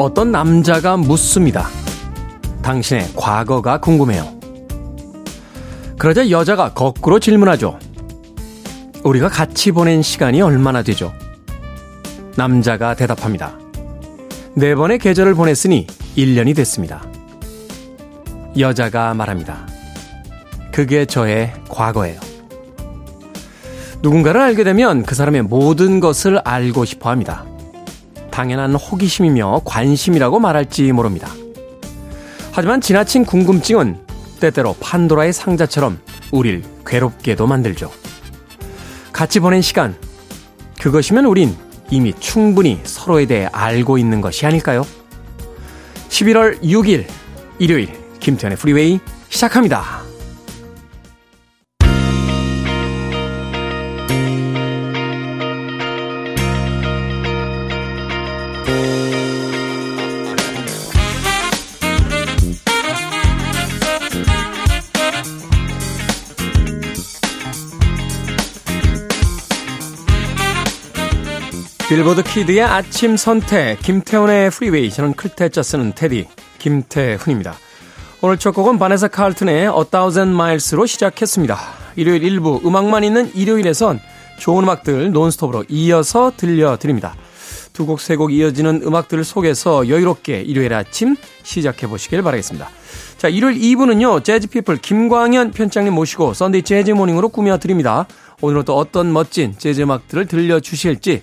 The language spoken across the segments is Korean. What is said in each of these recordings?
어떤 남자가 묻습니다. 당신의 과거가 궁금해요. 그러자 여자가 거꾸로 질문하죠. 우리가 같이 보낸 시간이 얼마나 되죠? 남자가 대답합니다. 네 번의 계절을 보냈으니 1년이 됐습니다. 여자가 말합니다. 그게 저의 과거예요. 누군가를 알게 되면 그 사람의 모든 것을 알고 싶어 합니다. 당연한 호기심이며 관심이라고 말할지 모릅니다. 하지만 지나친 궁금증은 때때로 판도라의 상자처럼 우릴 괴롭게도 만들죠. 같이 보낸 시간, 그것이면 우린 이미 충분히 서로에 대해 알고 있는 것이 아닐까요? 11월 6일, 일요일, 김태현의 프리웨이 시작합니다. Billboard Kid의 아침 선택, 김태훈의 Freeway. 저는 클 태 자 쓰는 테디, 김태훈입니다. 오늘 첫 곡은 바네사 칼튼의 A Thousand Miles로 시작했습니다. 일요일 일부 음악만 있는 일요일에선 좋은 음악들 논스톱으로 이어서 들려드립니다. 두 곡, 세 곡 이어지는 음악들 속에서 여유롭게 일요일 아침 시작해 보시길 바라겠습니다. 자, 일요일 2부는요, Jazz People 김광현 편집장님 모시고 Sunday Jazz Morning으로 꾸며드립니다. 오늘은 또 어떤 멋진 재즈 음악들을 들려주실지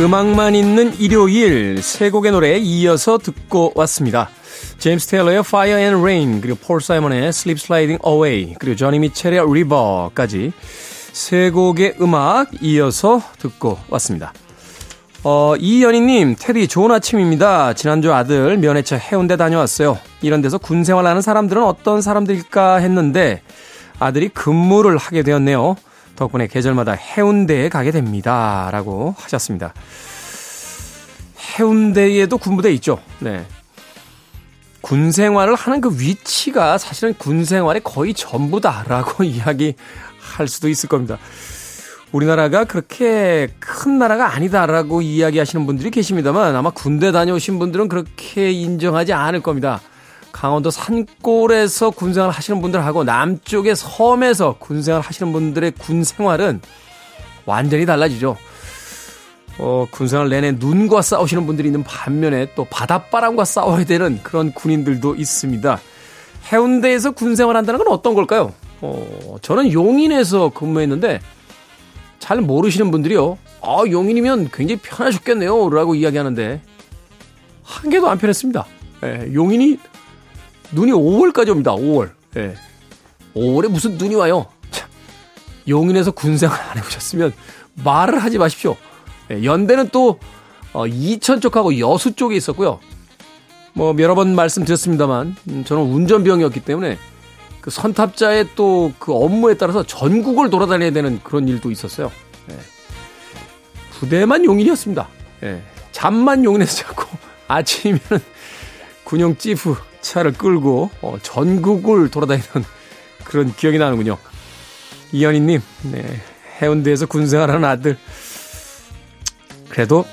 음악만 있는 일요일 세 곡의 노래에 이어서 듣고 왔습니다. 제임스 테일러의 Fire and Rain 그리고 폴 사이먼의 Sleep Sliding Away 그리고 조니 미첼의 River까지 세 곡의 음악 이어서 듣고 왔습니다. 어, 이연희님, 테디 좋은 아침입니다. 지난주 아들 면회차 해운대 다녀왔어요. 이런 데서 군 생활하는 사람들은 어떤 사람들일까 했는데 아들이 근무를 하게 되었네요. 덕분에 계절마다 해운대에 가게 됩니다. 라고 하셨습니다. 해운대에도 군부대 있죠. 네. 군 생활을 하는 그 위치가 사실은 군 생활의 거의 전부다라고 이야기할 수도 있을 겁니다. 우리나라가 그렇게 큰 나라가 아니다라고 이야기하시는 분들이 계십니다만 아마 군대 다녀오신 분들은 그렇게 인정하지 않을 겁니다. 강원도 산골에서 군생활 하시는 분들하고 남쪽의 섬에서 군생활 하시는 분들의 군 생활은 완전히 달라지죠. 어, 군생활 내내 눈과 싸우시는 분들이 있는 반면에 또 바닷바람과 싸워야 되는 그런 군인들도 있습니다. 해운대에서 군생활 한다는 건 어떤 걸까요? 어, 저는 용인에서 근무했는데 잘 모르시는 분들이요. 아, 용인이면 굉장히 편하셨겠네요. 라고 이야기하는데 한 개도 안 편했습니다. 예, 용인이 눈이 5월까지 옵니다. 5월. 예. 5월에 무슨 눈이 와요? 참, 용인에서 군생활 안 해보셨으면 말을 하지 마십시오. 예, 연대는 또 어, 이천 쪽하고 여수 쪽에 있었고요. 뭐 여러 번 말씀드렸습니다만 음, 저는 운전병이었기 때문에 그 선탑자의 또 그 업무에 따라서 전국을 돌아다녀야 되는 그런 일도 있었어요. 예. 부대만 용인이었습니다. 예. 잠만 용인에서 자고 아침이면 군용 찌프 차를 끌고 어, 전국을 돌아다니는 그런 기억이 나는군요. 이현희님, 네, 해운대에서 군생활하는 아들. 그래도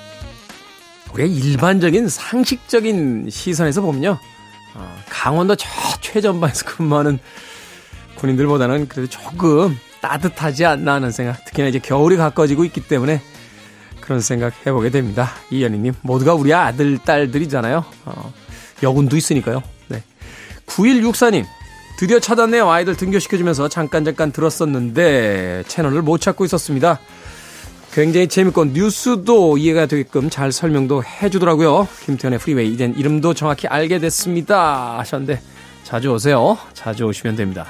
우리가 일반적인 상식적인 시선에서 보면요. 어, 강원도 저 최전방에서 근무하는 군인들보다는 그래도 조금 따뜻하지 않나 하는 생각. 특히나 이제 겨울이 가까워지고 있기 때문에 그런 생각 해보게 됩니다. 이현희님, 모두가 우리 아들, 딸들이잖아요. 어, 여군도 있으니까요. 네. 9164님, 드디어 찾았네요. 아이들 등교시켜주면서 잠깐 잠깐 들었었는데 채널을 못 찾고 있었습니다. 굉장히 재밌고 뉴스도 이해가 되게끔 잘 설명도 해주더라고요. 김태훈의 Freeway 이젠 이름도 정확히 알게 됐습니다 하셨는데 자주 오세요. 자주 오시면 됩니다.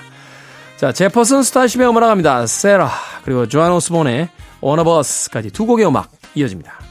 자, Jefferson Starship의 음악 나갑니다. Sara 그리고 조안 오스본의 원어버스까지 두 곡의 음악 이어집니다.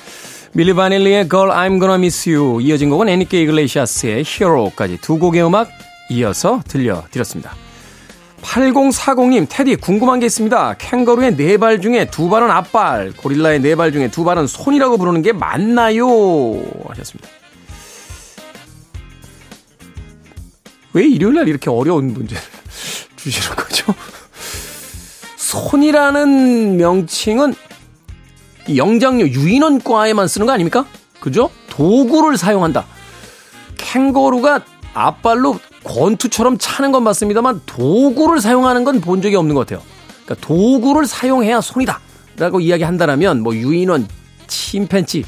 밀리 바닐리의 Girl I'm Gonna Miss You 이어진 곡은 엔리케 이글레시아스의 Hero까지 두 곡의 음악 이어서 들려드렸습니다. 8040님, 테디 궁금한 게 있습니다. 캥거루의 네 발 중에 두 발은 앞발, 고릴라의 네 발 중에 두 발은 손이라고 부르는 게 맞나요? 하셨습니다. 왜 일요일 날 이렇게 어려운 문제를 주시는 거죠? 손이라는 명칭은 영장류 유인원과에만 쓰는 거 아닙니까? 그죠? 도구를 사용한다. 캥거루가 앞발로 권투처럼 차는 건 맞습니다만 도구를 사용하는 건 본 적이 없는 것 같아요. 그러니까 도구를 사용해야 손이다. 라고 이야기한다면 뭐 유인원, 침팬치,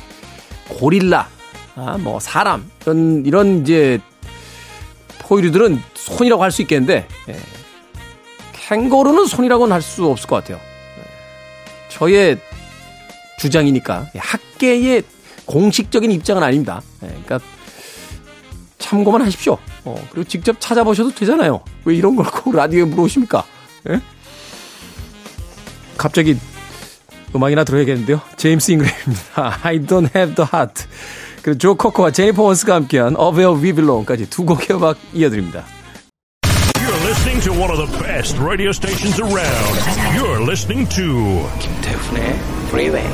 고릴라, 아, 뭐 사람 이런 이런 이제 포유류들은 손이라고 할 수 있겠는데 예. 캥거루는 손이라고는 할 수 없을 것 같아요. 예. 저의 주장이니까 학계의 공식적인 입장은 아닙니다. 예. 그러니까 참고만 하십시오. 어, 그리고 직접 찾아보셔도 되잖아요. 왜 이런 걸 꼭 라디오에 물어오십니까? 예? 갑자기 음악이나 들어야겠는데요. 제임스 잉그램입니다. I don't have the heart. 그리고 조 카커와 제니퍼 원스가 함께한 We Belong까지 두 곡의 음악 이어드립니다. Listening to one of the best radio stations around. You're listening to 김태훈의 Freeway.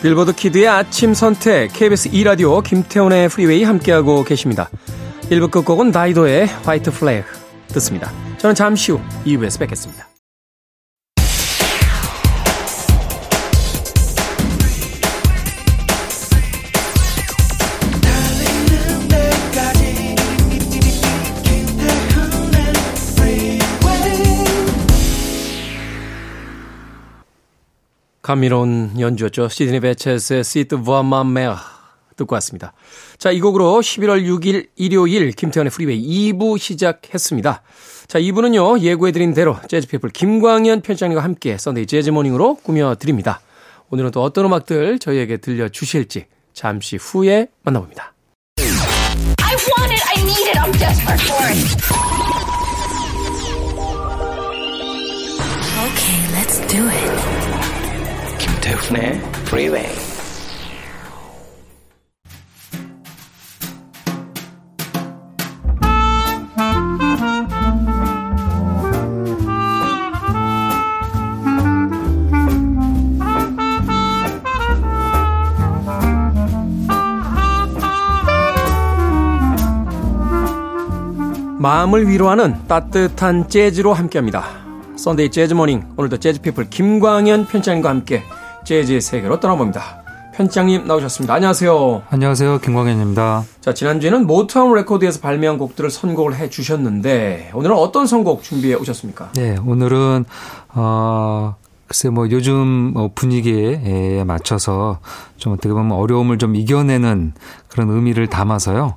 Billboard Kid의 아침 선택 KBS 2라디오 김태훈의 Freeway 함께하고 계십니다. 1부 끝곡은 다이도의 White Flag 듣습니다. 저는 잠시 후 2부에서 뵙겠습니다. 감미로운 연주였죠. 시드니 베체스의 시트 부아마메아 듣고 왔습니다. 자, 이 곡으로 11월 6일 일요일 김태훈의 Freeway 2부 시작했습니다. 자, 2부는요, 예고해드린 대로 Jazz People 김광현 편집장님과 함께 Sunday Jazz Morning으로 꾸며드립니다. 오늘은 또 어떤 음악들 저희에게 들려주실지 잠시 후에 만나봅니다. Okay, let's do it. 김태훈의 Freeway. 마음을 위로하는 따뜻한 재즈로 함께합니다. Sunday Jazz Morning 오늘도 재즈피플 김광현 편집장님과 함께 재즈의 세계로 떠나봅니다. 편집장님 나오셨습니다. 안녕하세요. 안녕하세요. 김광현입니다. 자, 지난주에는 모타운 레코드에서 발매한 곡들을 선곡을 해 주셨는데 오늘은 어떤 선곡 준비해 오셨습니까? 네, 오늘은 어 글쎄 뭐 요즘 뭐 분위기에 맞춰서 좀 어떻게 보면 어려움을 좀 이겨내는 그런 의미를 담아서요.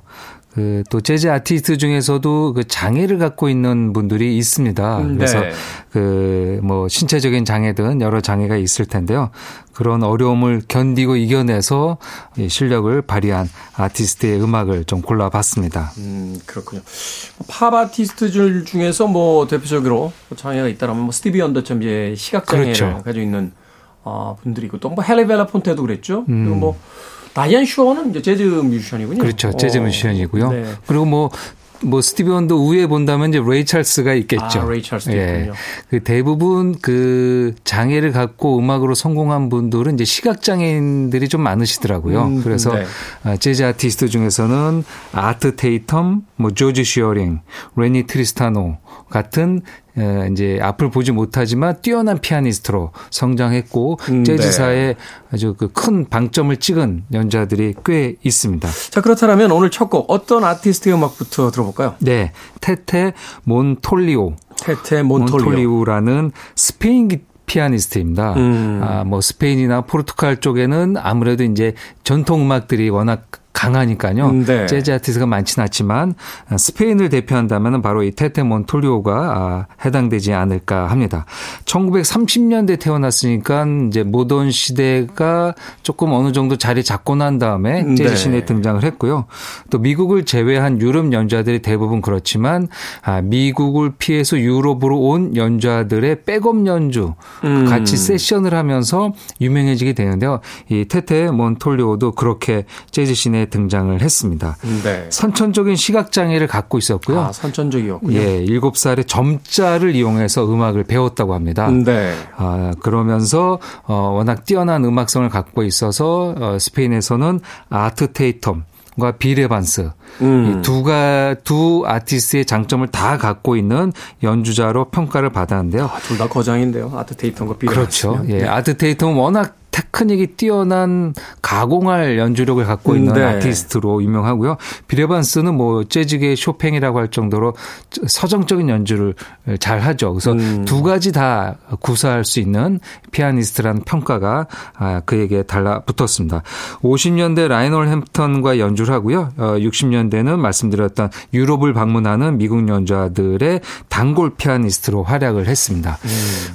그 또 재즈 아티스트 중에서도 그 장애를 갖고 있는 분들이 있습니다. 음, 그래서 네. 그뭐 신체적인 장애든 여러 장애가 있을 텐데요. 그런 어려움을 견디고 이겨내서 이 실력을 발휘한 아티스트의 음악을 좀 골라봤습니다. 음, 그렇군요. 팝 아티스트들 중에서 뭐 대표적으로 장애가 있다라면 뭐 스티비 원더처럼 이제 시각 장애를 그렇죠. 가지고 있는 어, 분들이 있고 또 뭐 해리 벨라폰테도 그랬죠. 음. 그리고 뭐 다이안 슈어는 이제 재즈 뮤지션이군요. 그렇죠. 재즈 어, 뮤지션이고요. 네. 그리고 뭐뭐 스티비 원더 우에 본다면 이제 레이 찰스가 있겠죠. 아, 레이 찰스도 있군요. 그 대부분 그 장애를 갖고 음악으로 성공한 분들은 이제 시각 장애인들이 좀 많으시더라고요. 음, 그래서 네. 아, 재즈 아티스트 중에서는 아트 테이텀, 뭐 조지 슈어링, 레니 트리스타노 같은 에, 이제 앞을 보지 못하지만 뛰어난 피아니스트로 성장했고 음, 네. 재즈사에 아주 그 큰 방점을 찍은 연주자들이 꽤 있습니다. 자, 그렇다면 오늘 첫 곡 어떤 아티스트의 음악부터 들어볼까요? 네, 테테 몬톨리오, 테테 몬톨리오. 몬톨리오라는 스페인 기- 피아니스트입니다. 음. 아, 뭐 스페인이나 포르투갈 쪽에는 아무래도 이제 전통 음악들이 워낙 강하니까요. 음, 네. 재즈 아티스트가 많지는 않지만 아, 스페인을 대표한다면 바로 이 테테 몬톨리오가 아, 해당되지 않을까 합니다. 1930년대 태어났으니까 이제 모던 시대가 조금 어느 정도 자리 잡고 난 다음에 음, 재즈 네. 신에 등장을 했고요. 또 미국을 제외한 유럽 연주자들이 대부분 그렇지만 아, 미국을 피해서 유럽으로 온 연주자들의 백업 연주 음. 같이 세션을 하면서 유명해지게 되는데요. 이 테테 몬톨리오도 그렇게 재즈 신에 등장을 했습니다. 네. 선천적인 시각 장애를 갖고 있었고요. 아, 선천적이었군요. 예, 7살에 점자를 이용해서 음악을 배웠다고 합니다. 네. 아, 그러면서 어, 워낙 뛰어난 음악성을 갖고 있어서 어, 스페인에서는 아트 테이텀 과 빌 에반스 음. 이 두가 두 아티스트의 장점을 다 갖고 있는 연주자로 평가를 받았는데요. 둘다 거장인데요. 아트 테이텀과 빌 에. 그렇죠. 예, 아트 테이텀은 워낙 테크닉이 뛰어난 가공할 연주력을 갖고 있는 네. 아티스트로 유명하고요. 빌 에반스는 뭐 재즈계의 쇼팽이라고 할 정도로 서정적인 연주를 잘 하죠. 그래서 음. 두 가지 다 구사할 수 있는 피아니스트라는 평가가 아, 그에게 달라붙었습니다. 50년대 라이오넬 햄프턴과 연주를 하고요. 어, 60년대는 말씀드렸던 유럽을 방문하는 미국 연주자들의 단골 피아니스트로 활약을 했습니다.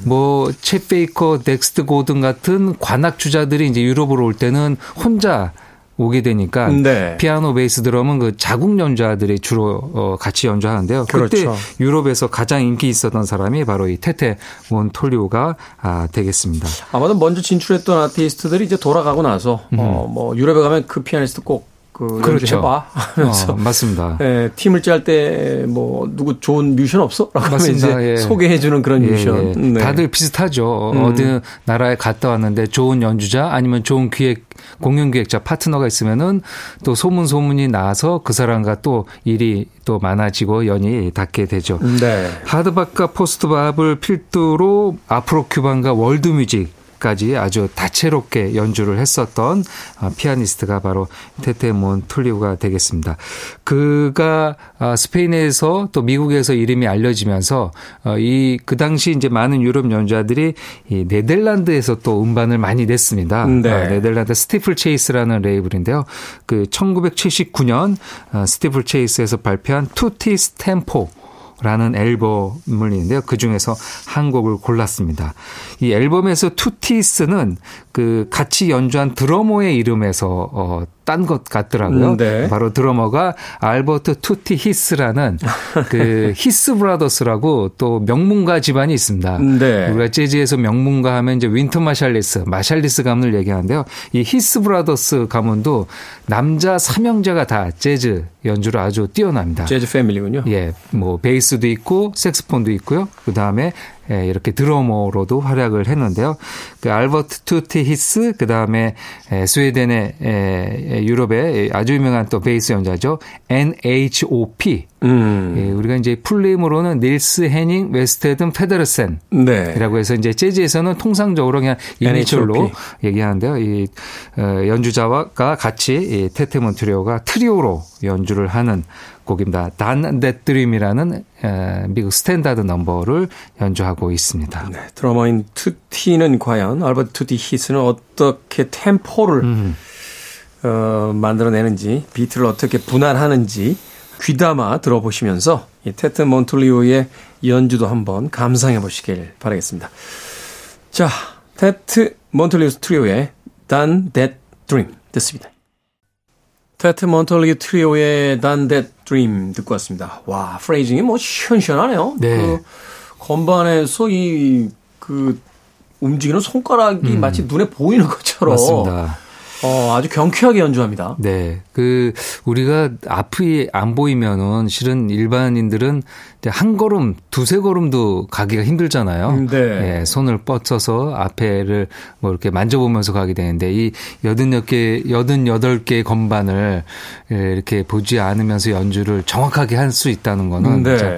뭐, 챗 베이커, 덱스터 고든 같은 관악 주자들이 이제 유럽으로 올 때는 혼자 오게 되니까 네. 피아노, 베이스, 드럼은 그 자국 연주자들이 주로 어, 같이 연주하는데요. 그때 그렇죠. 유럽에서 가장 인기 있었던 사람이 바로 이 테테 몬톨리오가 아, 되겠습니다. 아마도 먼저 진출했던 아티스트들이 이제 돌아가고 나서 어, 뭐 유럽에 가면 그 피아니스트 꼭 그 그렇죠. 연주해봐 하면서 어, 맞습니다. 예, 팀을 짤 때 뭐 누구 좋은 뮤지션 없어? 라고 하면. 이제 예. 소개해주는 그런 예, 뮤지션. 예. 네. 다들 비슷하죠. 음. 어디 나라에 갔다 왔는데 좋은 연주자 아니면 좋은 기획 공연 기획자 파트너가 있으면은 또 소문 소문이 나서 그 사람과 또 일이 또 많아지고 연이 닿게 되죠. 네. 하드밥과 포스트밥을 필두로 Afro Cuban과 world music까지 아주 다채롭게 연주를 했었던 아, 피아니스트가 바로 테테 몬톨리우가 되겠습니다. 그가 아, 스페인에서 또 미국에서 이름이 알려지면서 어, 이그 당시 이제 많은 유럽 연주자들이 이 네덜란드에서 또 음반을 많이 냈습니다. 네. 아, 네덜란드 스티플 체이스라는 레이블인데요. 그 1979년 어, 스티플 체이스에서 발표한 Tootie's Tempo라는 앨범을 있는데요. 그 중에서 한 곡을 골랐습니다. 이 앨범에서 Tootie's는 그 같이 연주한 드러머의 이름에서 어, 딴 것 같더라고요. 음, 네. 바로 드러머가 알버트 투티 히스라는 그 히스 브라더스라고 또 명문가 집안이 있습니다. 네. 우리가 재즈에서 명문가 하면 이제 윈튼 마샬리스, 마샬리스 가문을 얘기하는데요. 이 히스 브라더스 가문도 남자 삼형제가 다 재즈 연주를 아주 뛰어납니다. 재즈 family군요. 예, 뭐 베이스도 있고 색스폰도 있고요. 그 다음에 예, 이렇게 드러머로도 활약을 했는데요. 그 알버트 투티 히스, 그 다음에 스웨덴의 에, 유럽의 아주 유명한 또 베이스 연주자죠. NHOP. 음. 예, 우리가 이제 full name으로는 닐스 해닝 웨스테든 페데르센. 네. 이라고 해서 이제 재즈에서는 통상적으로 그냥 이니셜로. 얘기하는데요. 이 어, 연주자와 같이 이 테테 몬톨리우가 트리오로 연주를 하는 곡입니다. Darn That Dream이라는 에, 미국 standard number를 연주하고 있습니다. 네, 드러머인 투티는 과연 알버트 투티 히스는 어떻게 템포를 음. 어, 만들어내는지 비트를 어떻게 분할하는지 귀담아 들어보시면서 이 테테 몬톨리우의 연주도 한번 감상해 보시길 바라겠습니다. 자, 테테 몬톨리우 트리오의 Darn That Dream 듣습니다. 테테 몬톨리우 트리오의 Darn That Dream 듣고 왔습니다. 와, phrasing이 뭐 시원시원하네요. 네. 그 건반에서 이 그 움직이는 손가락이 마치 눈에 보이는 것처럼 음. 맞습니다. 어, 아주 경쾌하게 연주합니다. 네. 그, 우리가 앞이 안 보이면은 실은 일반인들은 이제 한 걸음, 두세 걸음도 가기가 힘들잖아요. 음, 네. 예, 손을 뻗쳐서 앞에를 뭐 이렇게 만져보면서 가게 되는데 이 여든 개, 여든 여덟 개의 건반을 예, 이렇게 보지 않으면서 연주를 정확하게 할 수 있다는 거는 네. 진짜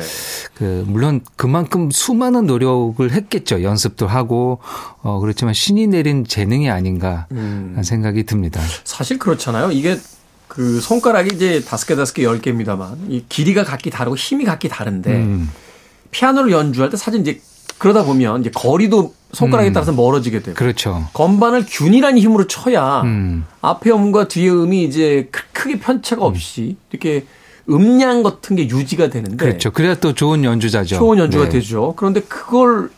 그 물론 그만큼 수많은 노력을 했겠죠. 연습도 하고 어 그렇지만 신이 내린 재능이 아닌가 음. 생각이 듭니다. 사실 그렇잖아요. 이게 그 손가락이 이제 다섯 개 다섯 개 열 개입니다만 이 길이가 각기 다르고 힘이 각기 다른데 음. 피아노를 연주할 때 사실 이제 그러다 보면 이제 거리도 손가락에 음. 따라서 멀어지게 되고 그렇죠. 건반을 균일한 힘으로 쳐야 음. 앞에 음과 뒤에 음이 이제 크- 크게 편차가 없이 이렇게 음량 같은 게 유지가 되는데 그렇죠. 그래야 또 좋은 연주자죠. 좋은 연주가 네. 되죠. 그런데 그걸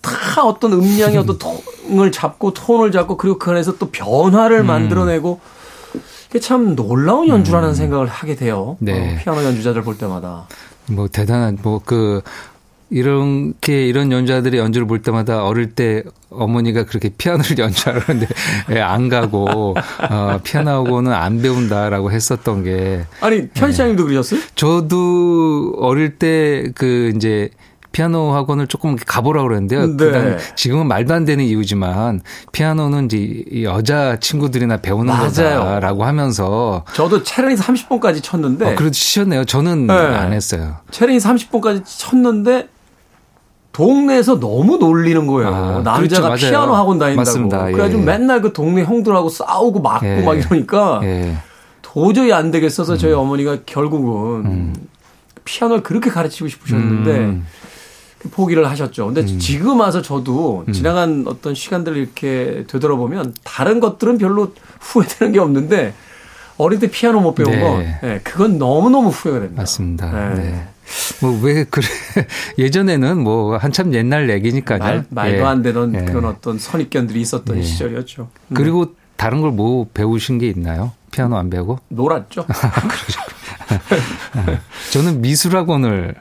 다 어떤 음량의 어떤 톤을 잡고 톤을 잡고 그리고 그 안에서 또 변화를 음. 만들어내고 이게 참 놀라운 연주라는 생각을 하게 돼요. 네. 어, 피아노 연주자들 볼 때마다. 뭐 대단한 뭐그 이렇게 이런 연주자들의 연주를 볼 때마다 어릴 때 어머니가 그렇게 피아노를 연주하는데 예, 안 가고 어, 피아노하고는 안 배운다라고 했었던 게 아니 편시장님도 그러셨어요? 저도 어릴 때 그 이제 피아노 학원을 조금 가보라고 그랬는데요. 네. 지금은 말도 안 되는 이유지만 피아노는 이제 이 여자 친구들이나 배우는 맞아요. 거다라고 하면서 저도 체르니 30번까지 쳤는데 어, 그래도 치셨네요. 저는 네. 안 했어요. 체르니 30번까지 쳤는데 동네에서 너무 놀리는 거예요. 아, 남자가 그렇죠. 피아노 학원 다닌다고. 맞습니다. 예, 그래가지고 예. 맨날 그 동네 형들하고 싸우고 맞고 예. 막 이러니까 예. 도저히 안 되겠어서 저희 어머니가 결국은 피아노를 그렇게 가르치고 싶으셨는데 음. 포기를 하셨죠. 근데 지금 와서 저도 지나간 어떤 시간들을 이렇게 되돌아보면 다른 것들은 별로 후회되는 게 없는데 어릴 때 피아노 못 배운 네. 건 예, 그건 너무너무 후회가 됩니다. 맞습니다. 네. 네. 뭐왜 그래 예전에는 뭐 한참 옛날 얘기니까요. 말, 말도 예. 안 되는 예. 그런 어떤 선입견들이 있었던 예. 시절이었죠. 음. 그리고 다른 걸 뭐 배우신 게 있나요? 피아노 안 배우고? 놀았죠. 저는 미술학원을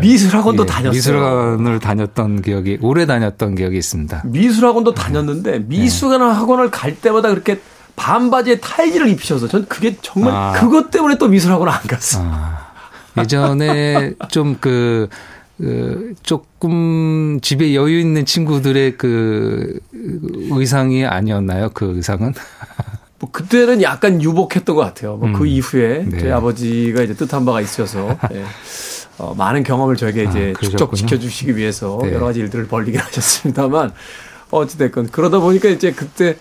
미술학원도 예, 다녔어요. 미술학원을 다녔던 기억이 오래 다녔던 기억이 있습니다. 미술학원도 다녔는데 미술학원을 갈 때마다 그렇게 반바지에 타이즈를 입히셔서 전 그게 정말 아. 그것 때문에 또 미술학원 안 갔어요. 아, 예전에 좀 그, 그, 조금 집에 여유 있는 친구들의 그 의상이 아니었나요? 그 의상은? 뭐 그때는 약간 유복했던 것 같아요. 뭐그 음. 이후에 네. 저희 아버지가 이제 뜻한 바가 있어서 예. 어, 많은 경험을 저에게 이제 아, 축적 그러셨군요. 지켜주시기 위해서 네. 여러 가지 일들을 벌리긴 하셨습니다만 어찌됐건 그러다 보니까 이제 그때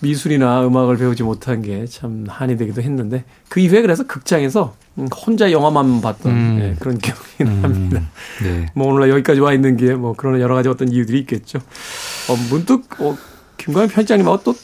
미술이나 음악을 배우지 못한 게 참 한이 되기도 했는데 그 이후에 그래서 극장에서 음, 혼자 영화만 봤던 음. 예, 그런 기억이 납니다. 네. 뭐 오늘날 여기까지 와 있는 게 뭐 그런 여러 가지 어떤 이유들이 있겠죠. 어, 문득 어, 김광현 편집장님하고 또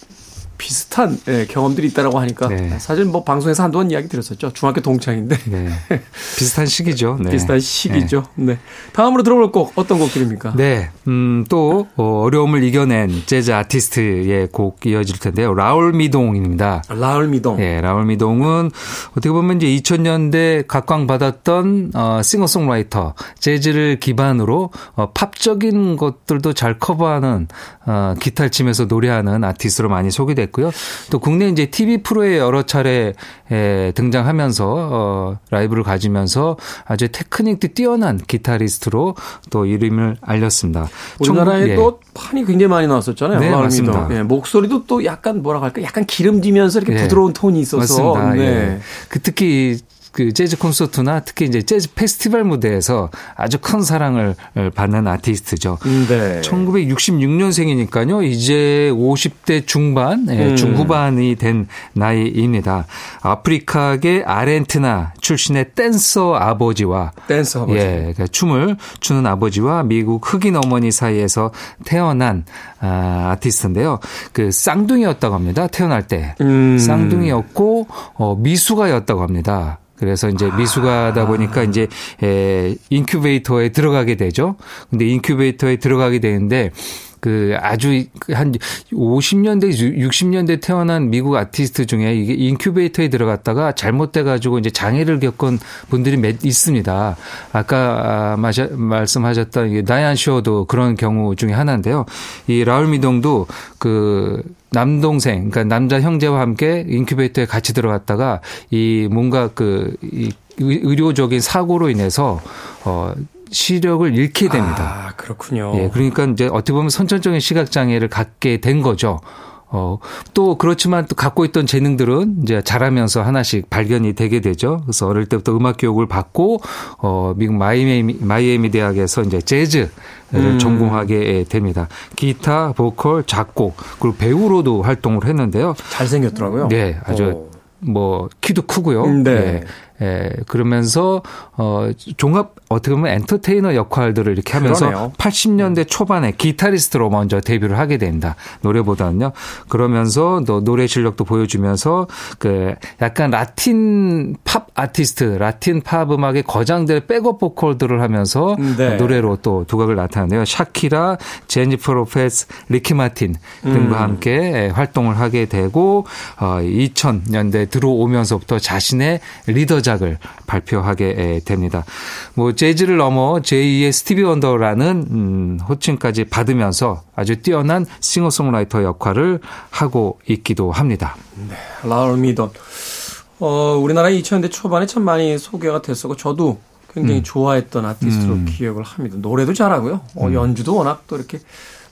비슷한 예, 경험들이 있다라고 하니까 네. 사실 뭐 방송에서 한두 번 이야기 드렸었죠. 중학교 동창인데 네. 비슷한 시기죠. 네. 비슷한 시기죠. 네. 다음으로 들어볼 곡 어떤 곡들입니까? 네, 음, 또, 어, 어려움을 이겨낸 재즈 아티스트의 곡 이어질 텐데요. 라울 미동입니다. 라울 미동. 예, 라울 미동은 어떻게 보면 이제 2000년대 각광받았던 어, 싱어송라이터, 재즈를 기반으로 어, 팝적인 것들도 잘 커버하는 어, 기타를 치면서 노래하는 아티스트로 많이 소개 됐고요. 또 국내 이제 TV 프로에 여러 차례 에, 등장하면서 어, 라이브를 가지면서 아주 테크닉도 뛰어난 기타리스트로 또 이름을 알렸습니다. 우리나라에 예. 또 판이 굉장히 많이 나왔었잖아요. 네, 맞습니다. 예, 목소리도 또 약간 뭐라고 할까? 약간 기름지면서 이렇게 예. 부드러운 톤이 있어서 맞습니다. 네. 예. 그 특히 그 재즈 콘서트나 특히 이제 재즈 페스티벌 무대에서 아주 큰 사랑을 받는 아티스트죠. 음, 네. 1966년생이니까요. 이제 50대 중반, 예, 음. 중후반이 된 나이입니다. 아프리카계 아르헨티나 출신의 댄서 아버지와 댄서 아버지. 예, 그러니까 춤을 추는 아버지와 미국 흑인 어머니 사이에서 태어난 아, 아티스트인데요. 그 쌍둥이였다고 합니다. 태어날 때 음. 쌍둥이였고 어, 미숙아였다고 합니다. 그래서 이제 미숙아다 보니까 이제 에, 인큐베이터에 들어가게 되죠. 근데 인큐베이터에 들어가게 되는데 그 아주 한 50년대, 60년대 태어난 미국 아티스트 중에 이게 인큐베이터에 들어갔다가 잘못돼 가지고 이제 장애를 겪은 분들이 몇 있습니다. 아까 마셔, 말씀하셨던 다이안 슈어도 그런 경우 중에 하나인데요. 이 라울 미동도 그 남동생, 그러니까 남자 형제와 함께 인큐베이터에 같이 들어갔다가 이 뭔가 그이 의료적인 사고로 인해서 어 시력을 잃게 됩니다. 아, 그렇군요. 예, 그러니까 이제 어떻게 보면 선천적인 시각 장애를 갖게 된 거죠. 어, 또 그렇지만 또 갖고 있던 재능들은 이제 자라면서 하나씩 발견이 되게 되죠. 그래서 어릴 때부터 음악 교육을 받고 어, 미국 마이애미 마이애미 대학에서 이제 재즈를 음. 전공하게 됩니다. 기타, 보컬, 작곡 그리고 배우로도 활동을 했는데요. 잘생겼더라고요. 네, 아주 오. 뭐 키도 크고요. 네. 네. 예, 그러면서 어 종합 어떻게 보면 엔터테이너 역할들을 이렇게 하면서 그러네요. 80년대 초반에 기타리스트로 먼저 데뷔를 하게 됩니다. 노래보다는요. 그러면서 또 노래 실력도 보여주면서 그 약간 라틴 팝 아티스트, 라틴 팝 음악의 거장들의 백업 보컬들을 하면서 네. 노래로 또 두각을 나타내요. 샤키라, 제니퍼 로페스, 리키 마틴 등과 음. 함께 활동을 하게 되고 어 2000년대 들어오면서부터 자신의 리더작을 발표하게 됩니다. 뭐 재즈를 넘어 제2의 스티비 원더라는 음, 호칭까지 받으면서 아주 뛰어난 싱어송라이터 역할을 하고 있기도 합니다. 네, 라울 미돈. 어, 우리나라 2000년대 초반에 참 많이 소개가 됐었고 저도 굉장히 음. 좋아했던 아티스트로 음. 기억을 합니다. 노래도 잘하고요. 어, 연주도 워낙 또 이렇게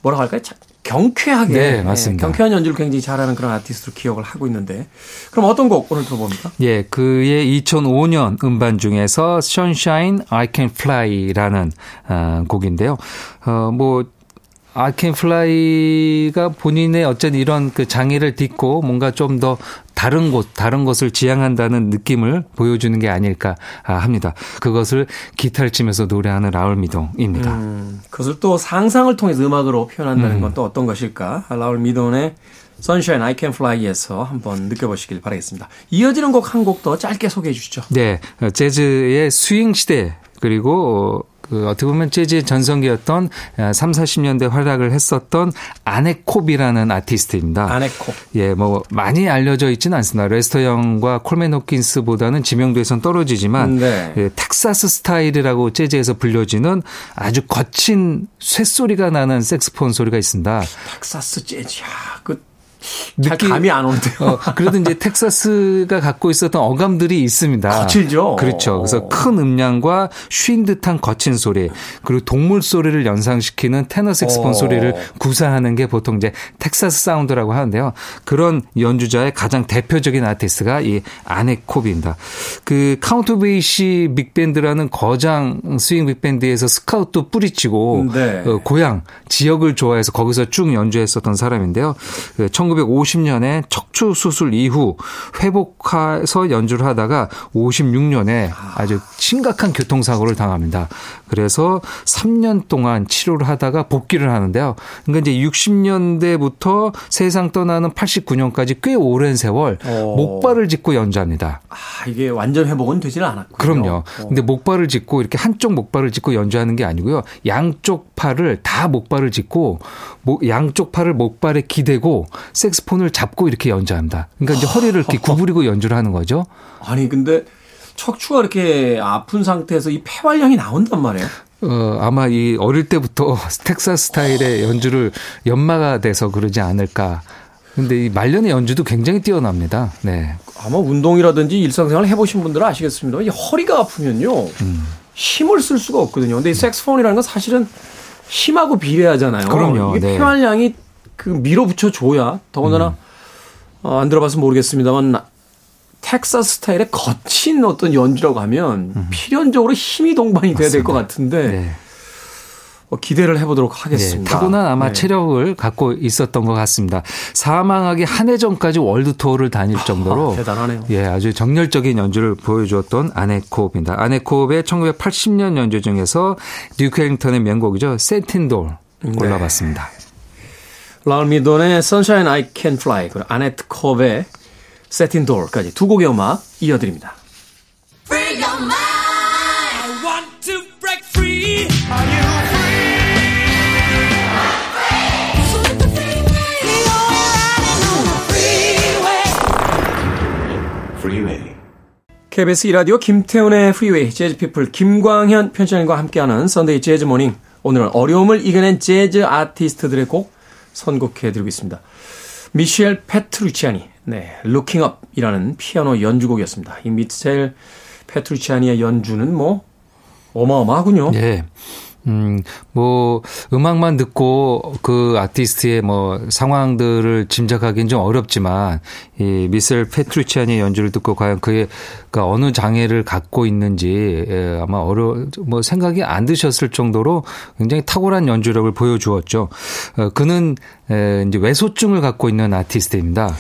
뭐라 할까요? 참 경쾌하게 네, 맞습니다. 경쾌한 연주를 굉장히 잘하는 그런 아티스트로 기억을 하고 있는데 그럼 어떤 곡 오늘 들어봅니까? 예, 그의 2005년 음반 중에서 Sunshine I Can Fly라는 어, 곡인데요. 어, 뭐 I Can Fly가 본인의 어쩐 이런 그 장애를 딛고 뭔가 좀 더 다른 곳, 다른 것을 지향한다는 느낌을 보여주는 게 아닐까 합니다. 그것을 기타를 치면서 노래하는 라울 미돈입니다. 음, 그것을 또 상상을 통해서 음악으로 표현한다는 음. 건 또 어떤 것일까? 라울 미돈의 Sunshine I Can Fly에서 한번 느껴보시길 바라겠습니다. 이어지는 곡 한 곡 더 짧게 소개해 주시죠. 네, 재즈의 스윙 시대 그리고 그 어떻게 보면 재즈의 전성기였던 3, 40년대 활약을 했었던 아넷 콥이라는 아티스트입니다. 아넷 콥. 예, 뭐 많이 알려져 있지는 않습니다. 레스터 영과 콜맨 호킨스보다는 지명도에선 떨어지지만 네. 예, 텍사스 스타일이라고 재즈에서 불려지는 아주 거친 쇳소리가 나는 색스폰 소리가 있습니다. 텍사스 재즈. 야, 그 잘 느낌- 감이 안 오는데요. 어, 그래도 이제 텍사스가 갖고 있었던 어감들이 있습니다. 거칠죠? 그렇죠. 그래서 큰 음량과 쉰 듯한 거친 소리, 그리고 동물 소리를 연상시키는 테너 색스폰 어. 소리를 구사하는 게 보통 이제 텍사스 사운드라고 하는데요. 그런 연주자의 가장 대표적인 아티스트가 이 아네콥입니다. 그 카운트 베이시 빅밴드라는 거장 스윙 빅밴드에서 스카우트도 뿌리치고 네. 어, 고향 지역을 좋아해서 거기서 쭉 연주했었던 사람인데요. 그 1950년에 척추 수술 이후 회복해서 연주를 하다가 56년에 아주 심각한 교통사고를 당합니다. 그래서 3년 동안 치료를 하다가 복귀를 하는데요. 그러니까 이제 60년대부터 세상 떠나는 89년까지 꽤 오랜 세월 어. 목발을 짚고 연주합니다. 아, 이게 완전 회복은 되지는 않았고요. 그럼요. 어. 근데 목발을 짚고 이렇게 한쪽 목발을 짚고 연주하는 게 아니고요. 양쪽 팔을 다 목발을 짚고 목- 양쪽 팔을 목발에 기대고 색스폰을 잡고 이렇게 연주합니다. 그러니까 이제 허리를 이렇게 구부리고 연주를 하는 거죠. 아니 근데 척추가 이렇게 아픈 상태에서 이 폐활량이 나온단 말이에요. 어, 아마 이 어릴 때부터 텍사스 스타일의 연주를 연마가 돼서 그러지 않을까. 근데 이 말년의 연주도 굉장히 뛰어납니다. 네. 아마 운동이라든지 일상생활 해보신 분들은 아시겠습니다. 이 허리가 아프면요 힘을 쓸 수가 없거든요. 근데 이 색스폰이라는 건 사실은 힘하고 비례하잖아요. 그럼요. 이게 네. 폐활량이 그 밀어붙여 줘야 더군다나 어, 안 들어봐서 모르겠습니다만 나- 텍사스 스타일의 거친 어떤 연주라고 하면 필연적으로 힘이 동반이 돼야 될 것 같은데 네. 어, 기대를 해보도록 네, 하겠습니다. 타고난 아마 네. 체력을 갖고 있었던 것 같습니다. 사망하기 한 해 전까지 월드 투어를 다닐 정도로 아, 대단하네요. 예, 아주 정열적인 연주를 보여주었던 아넷 콥입니다. 아넷 콥의 1980년 연주 중에서 듀크 엘링턴의 명곡이죠. Satin Doll 네. 골라봤습니다. 라울 미돈의 Sunshine I Can Fly 그리고 아넷 콥의 Satin Doll까지 두 곡의 음악 이어드립니다. KBS 2라디오 김태훈의 프리웨이 재즈피플 김광현 편집장님과 함께하는 선데이 재즈모닝 오늘은 어려움을 이겨낸 재즈 아티스트들의 곡 선곡해 드리고 있습니다. 미셸 페트루치아니 네, Looking Up이라는 피아노 연주곡이었습니다. 이 미셸 페트루치아니의 연주는 뭐 어마어마하군요. 예. 음, 뭐, 음악만 듣고 그 아티스트의 뭐 상황들을 짐작하기는 좀 어렵지만, 이 미셸 페트루치아니의 연주를 듣고 과연 그의 그 어느 장애를 갖고 있는지, 예, 아마 어려, 뭐 생각이 안 드셨을 정도로 굉장히 탁월한 연주력을 보여주었죠. 어, 그는 에, 이제 왜소증을 갖고 있는 아티스트입니다.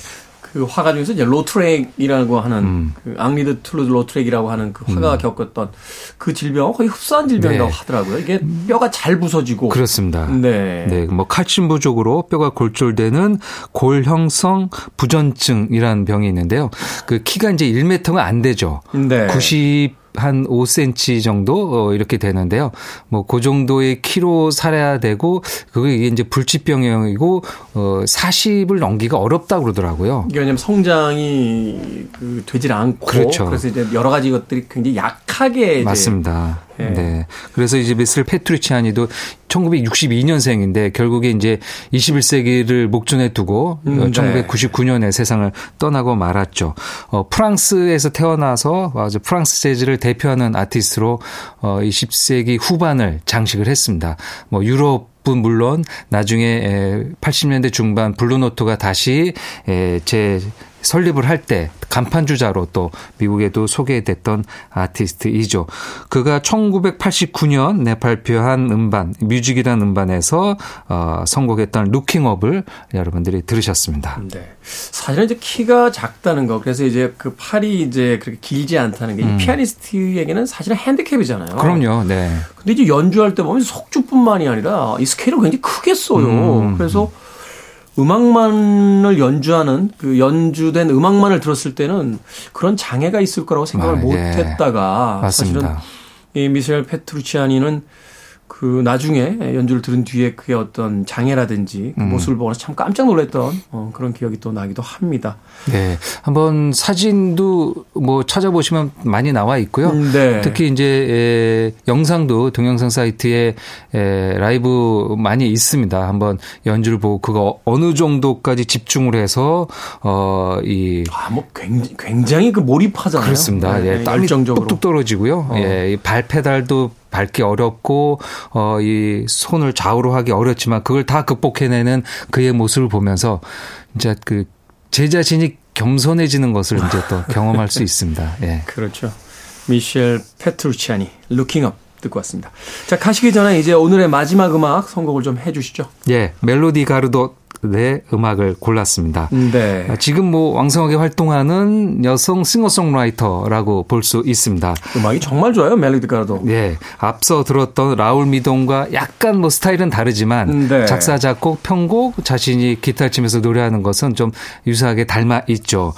그 화가 중에서 이제 로트렉이라고 하는 음. 그 앙리 드 툴루즈 로트렉이라고 하는 그 화가가 겪었던 그 질병 거의 흡사한 질병이라고 네. 하더라고요. 이게 뼈가 잘 부서지고 그렇습니다. 네. 네, 뭐 칼슘 부족으로 뼈가 골절되는 골형성 부전증이라는 병이 있는데요. 그 키가 이제 1m가 안 되죠. 네. 90 한 5cm 정도 어, 이렇게 되는데요. 뭐 그 정도의 키로 살아야 되고 그게 이제 불치병이고 어 40을 넘기가 어렵다 그러더라고요. 이게 왜냐면 성장이 그 되질 않고 그렇죠. 래서 이제 여러 가지 것들이 굉장히 약하게 맞습니다. 예. 네. 그래서 이제 미슬 페트루치아니도 1962년생인데 결국에 이제 21세기를 목전에 두고 음, 어, 네. 1999년에 세상을 떠나고 말았죠. 어, 프랑스에서 태어나서 아주 프랑스 재즈를 대표하는 아티스트로 어, 20세기 후반을 장식을 했습니다. 뭐 유럽 분 물론 나중에 에, 80년대 중반 블루노트가 다시 에, 재 설립을 할 때 간판 주자로 또 미국에도 소개됐던 아티스트이죠. 그가 1989년 내 발표한 음반 뮤직이라는 음반에서 어, 선곡했던 루킹업을 여러분들이 들으셨습니다. 네. 사실은 이제 키가 작다는 거 그래서 이제 그 팔이 이제 그렇게 길지 않다는 게이 피아니스트에게는 사실은 핸디캡이잖아요. 음. 그럼요. 네. 근데 이제 연주할 때 보면 속주뿐만이 아니라 이 스케일을 굉장히 크게 써요. 음. 그래서 음악만을 연주하는 그 연주된 음악만을 들었을 때는 그런 장애가 있을 거라고 생각을 아, 못 예. 했다가 사실은. 이 미셸 페트루치아니는 그 나중에 연주를 들은 뒤에 그의 어떤 장애라든지 그 음. 모습을 보고서 참 깜짝 놀랐던 어, 그런 기억이 또 나기도 합니다. 네. 한번 사진도 뭐 찾아보시면 많이 나와 있고요. 음, 네. 특히 이제 에, 영상도 동영상 사이트에 에, 라이브 많이 있습니다. 한번 연주를 보고 그거 어느 정도까지 집중을 해서 어이 아, 뭐 굉장히, 굉장히 그 몰입하잖아요. 그렇습니다. 네, 예, 네, 땀이 열정적으로. 뚝뚝 떨어지고요. 어. 예, 이 발페달도 밟기 어렵고 어 이 손을 좌우로 하기 어렵지만 그걸 다 극복해내는 그의 모습을 보면서 이제 그 제 자신이 겸손해지는 것을 이제 또 경험할 수 있습니다. 예. 그렇죠. 미셸 페트루치아니, Looking Up 듣고 왔습니다. 자, 가시기 전에 이제 오늘의 마지막 음악 선곡을 좀 해주시죠. 예, 멜로디 가르도 의 음악을 골랐습니다. 네. 아, 지금 뭐 왕성하게 활동하는 여성 싱어송라이터라고 볼 수 있습니다. 음악이 정말 좋아요, 멜로디 가르도. 예, 앞서 들었던 라울 미돈과 약간 뭐 스타일은 다르지만 네. 작사 작곡 편곡 자신이 기타 치면서 노래하는 것은 좀 유사하게 닮아 있죠.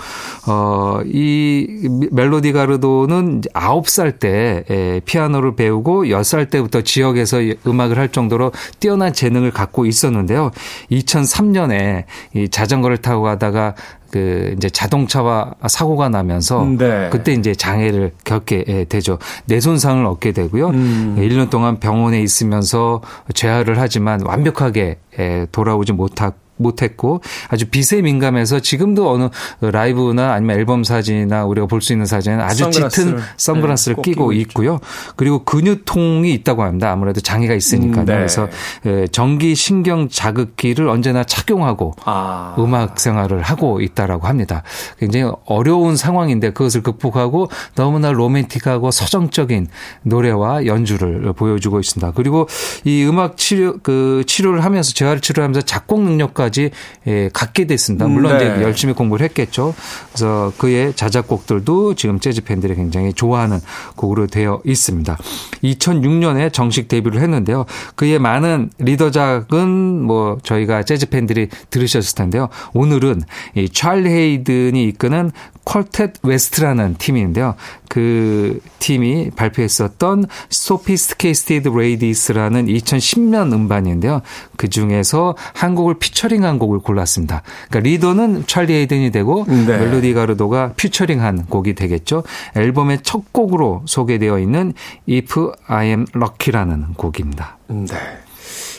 어, 이 멜로디 가르도는 9살 때 에, 피아노를 배우고 10살 때부터 지역에서 음악을 할 정도로 뛰어난 재능을 갖고 있었는데요. 2003년 에 이 자전거를 타고 가다가 그 이제 자동차와 사고가 나면서 네. 그때 이제 장애를 겪게 예, 되죠. 뇌 손상을 얻게 되고요. 음. 1년 동안 병원에 있으면서 재활을 하지만 완벽하게 예, 돌아오지 못하 못했고 아주 빛에 민감해서 지금도 어느 라이브나 아니면 앨범 사진이나 우리가 볼 수 있는 사진은 아주 짙은 선글라스를, 선글라스를 네, 꼭 끼고 끼고 있고요. 그리고 근육통이 있다고 합니다. 아무래도 장애가 있으니까요. 음, 네. 그래서 예, 전기 신경 자극기를 언제나 착용하고 아. 음악 생활을 하고 있다라고 합니다. 굉장히 어려운 상황인데 그것을 극복하고 너무나 로맨틱하고 서정적인 노래와 연주를 보여주고 있습니다. 그리고 이 음악 치료 그 치료를 하면서 재활 치료하면서 작곡 능력 까지 예, 갖게 됐습니다. 물론 네. 이제 열심히 공부를 했겠죠. 그래서 그의 자작곡들도 지금 재즈 팬들이 굉장히 좋아하는 곡으로 되어 있습니다. 2006년에 정식 데뷔를 했는데요. 그의 많은 리더작은 뭐 저희가 재즈 팬들이 들으셨을 텐데요. 오늘은 이 찰리 헤이든이 이끄는 쿼텟 웨스트라는 팀인데요. 그 팀이 발표했었던 Sophisticated Ladies라는 2010년 음반인데요. 그 중에서 한 곡을 피처링한 곡을 골랐습니다. 그러니까 리더는 찰리 헤이든이 되고 네. 멜로디 가르도가 피처링한 곡이 되겠죠. 앨범의 첫 곡으로 소개되어 있는 If I Am Lucky라는 곡입니다. 네.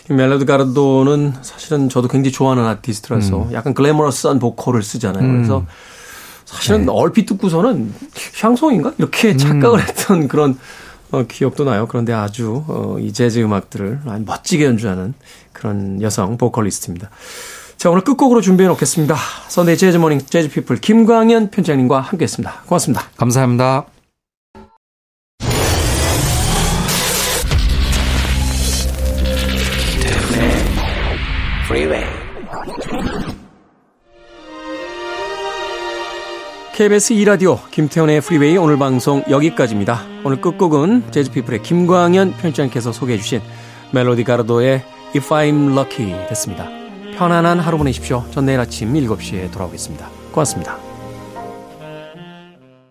이 멜로디 가르도는 사실은 저도 굉장히 좋아하는 아티스트라서 약간 글래머러스한 보컬을 쓰잖아요. 그래서 사실은 얼핏 듣고서는 향송인가 이렇게 착각을 했던 그런 어, 기억도 나요. 그런데 아주 어, 이 재즈 음악들을 멋지게 연주하는 그런 여성 보컬리스트입니다. 자 오늘 끝곡으로 준비해 놓겠습니다. 선데이 재즈 모닝 재즈 피플 김광현 편집장님과 함께했습니다. 고맙습니다. 감사합니다. KBS 2라디오 김태훈의 프리웨이 오늘 방송 여기까지입니다. 오늘 끝곡은 재즈피플의 김광현 편집장께서 소개해 주신 멜로디 가르도의 If I'm Lucky 됐습니다. 편안한 하루 보내십시오. 전 내일 아침 7시에 돌아오겠습니다. 고맙습니다.